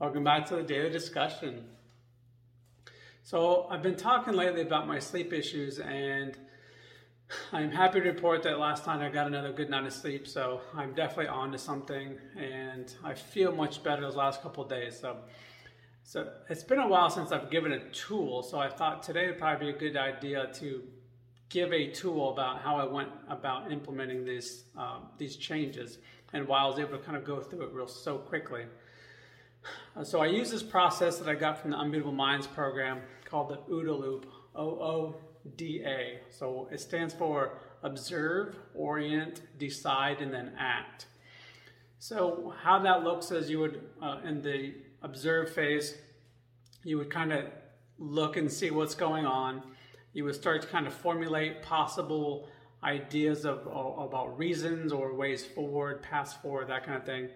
Welcome back to the daily discussion. So, I've been talking lately about my sleep issues, and I'm happy to report that last night I got another good night of sleep. So, I'm definitely on to something, and I feel much better those last couple days. So, so it's been a while since I've given a tool, so I thought today would probably be a good idea to give a tool about how I went about implementing these um, these changes, and why I was able to kind of go through it real so quickly. Uh, so I use this process that I got from the Unbeatable Minds program called the OODA loop, O-O-D-A. So it stands for observe, orient, decide, and then act. So how that looks is you would, uh, in the observe phase, you would kind of look and see what's going on. You would start to kind of formulate possible ideas of, of about reasons or ways forward, paths forward, that kind of thing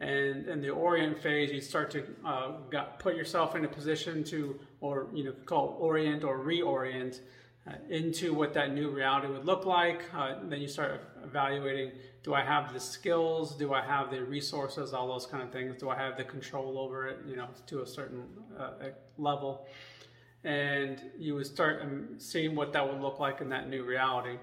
and in the orient phase you start to uh, got, put yourself in a position to or you know call orient or reorient uh, into what that new reality would look like. Uh, then you start evaluating do i have the skills? Do i have the resources? All those kind of things. Do i have the control over it you know to a certain uh, level? And you would start um, seeing what that would look like in that new reality.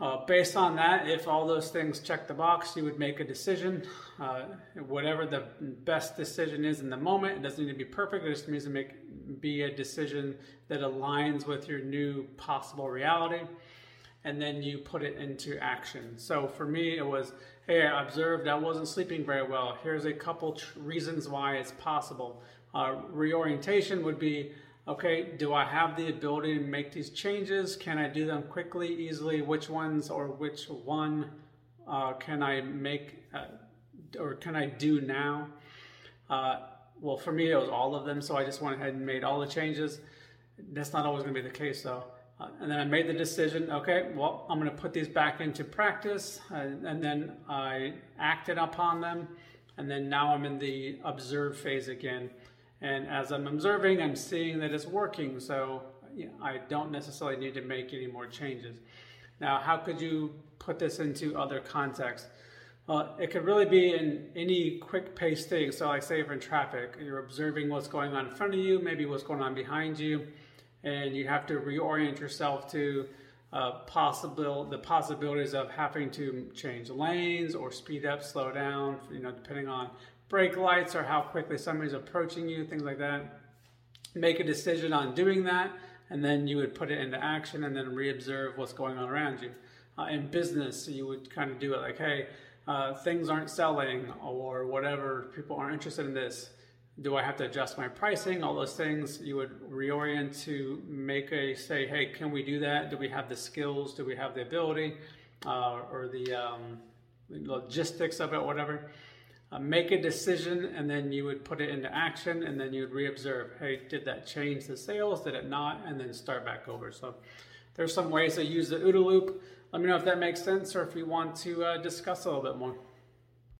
Uh, based on that, if all those things check the box, you would make a decision. Uh, whatever the best decision is in the moment, it doesn't need to be perfect. It just needs to make be a decision that aligns with your new possible reality, and then you put it into action. So for me, it was, hey, I observed I wasn't sleeping very well. Here's a couple tr- reasons why it's possible. Uh, reorientation would be okay, do I have the ability to make these changes? Can I do them quickly, easily? Which ones or which one uh, can I make uh, or can I do now? Uh, well, for me, it was all of them, so I just went ahead and made all the changes. That's not always going to be the case, though. Uh, and then I made the decision okay, well, I'm going to put these back into practice. Uh, and then I acted upon them. And then now I'm in the observe phase again. And as I'm observing, I'm seeing that it's working. So I don't necessarily need to make any more changes. Now, how could you put this into other contexts? Well, it could really be in any quick paced thing. So, like, say, if in traffic, you're observing what's going on in front of you, maybe what's going on behind you, and you have to reorient yourself to uh, possible the possibilities of having to change lanes or speed up, slow down, you know, depending on brake lights or how quickly somebody's approaching you, things like that. Make a decision on doing that, and then you would put it into action and then re-observe what's going on around you. Uh, in business, you would kind of do it like, hey, uh, things aren't selling or whatever, people aren't interested in this. Do I have to adjust my pricing? All those things you would reorient to make a say, hey, can we do that? Do we have the skills? Do we have the ability uh, or the um, logistics of it, whatever? Uh, make a decision and then you would put it into action and then you would reobserve hey did that change the sales? Did it not? And then start back over. So there's some ways to use the OODA loop. Let me know if that makes sense or if you want to uh, discuss a little bit more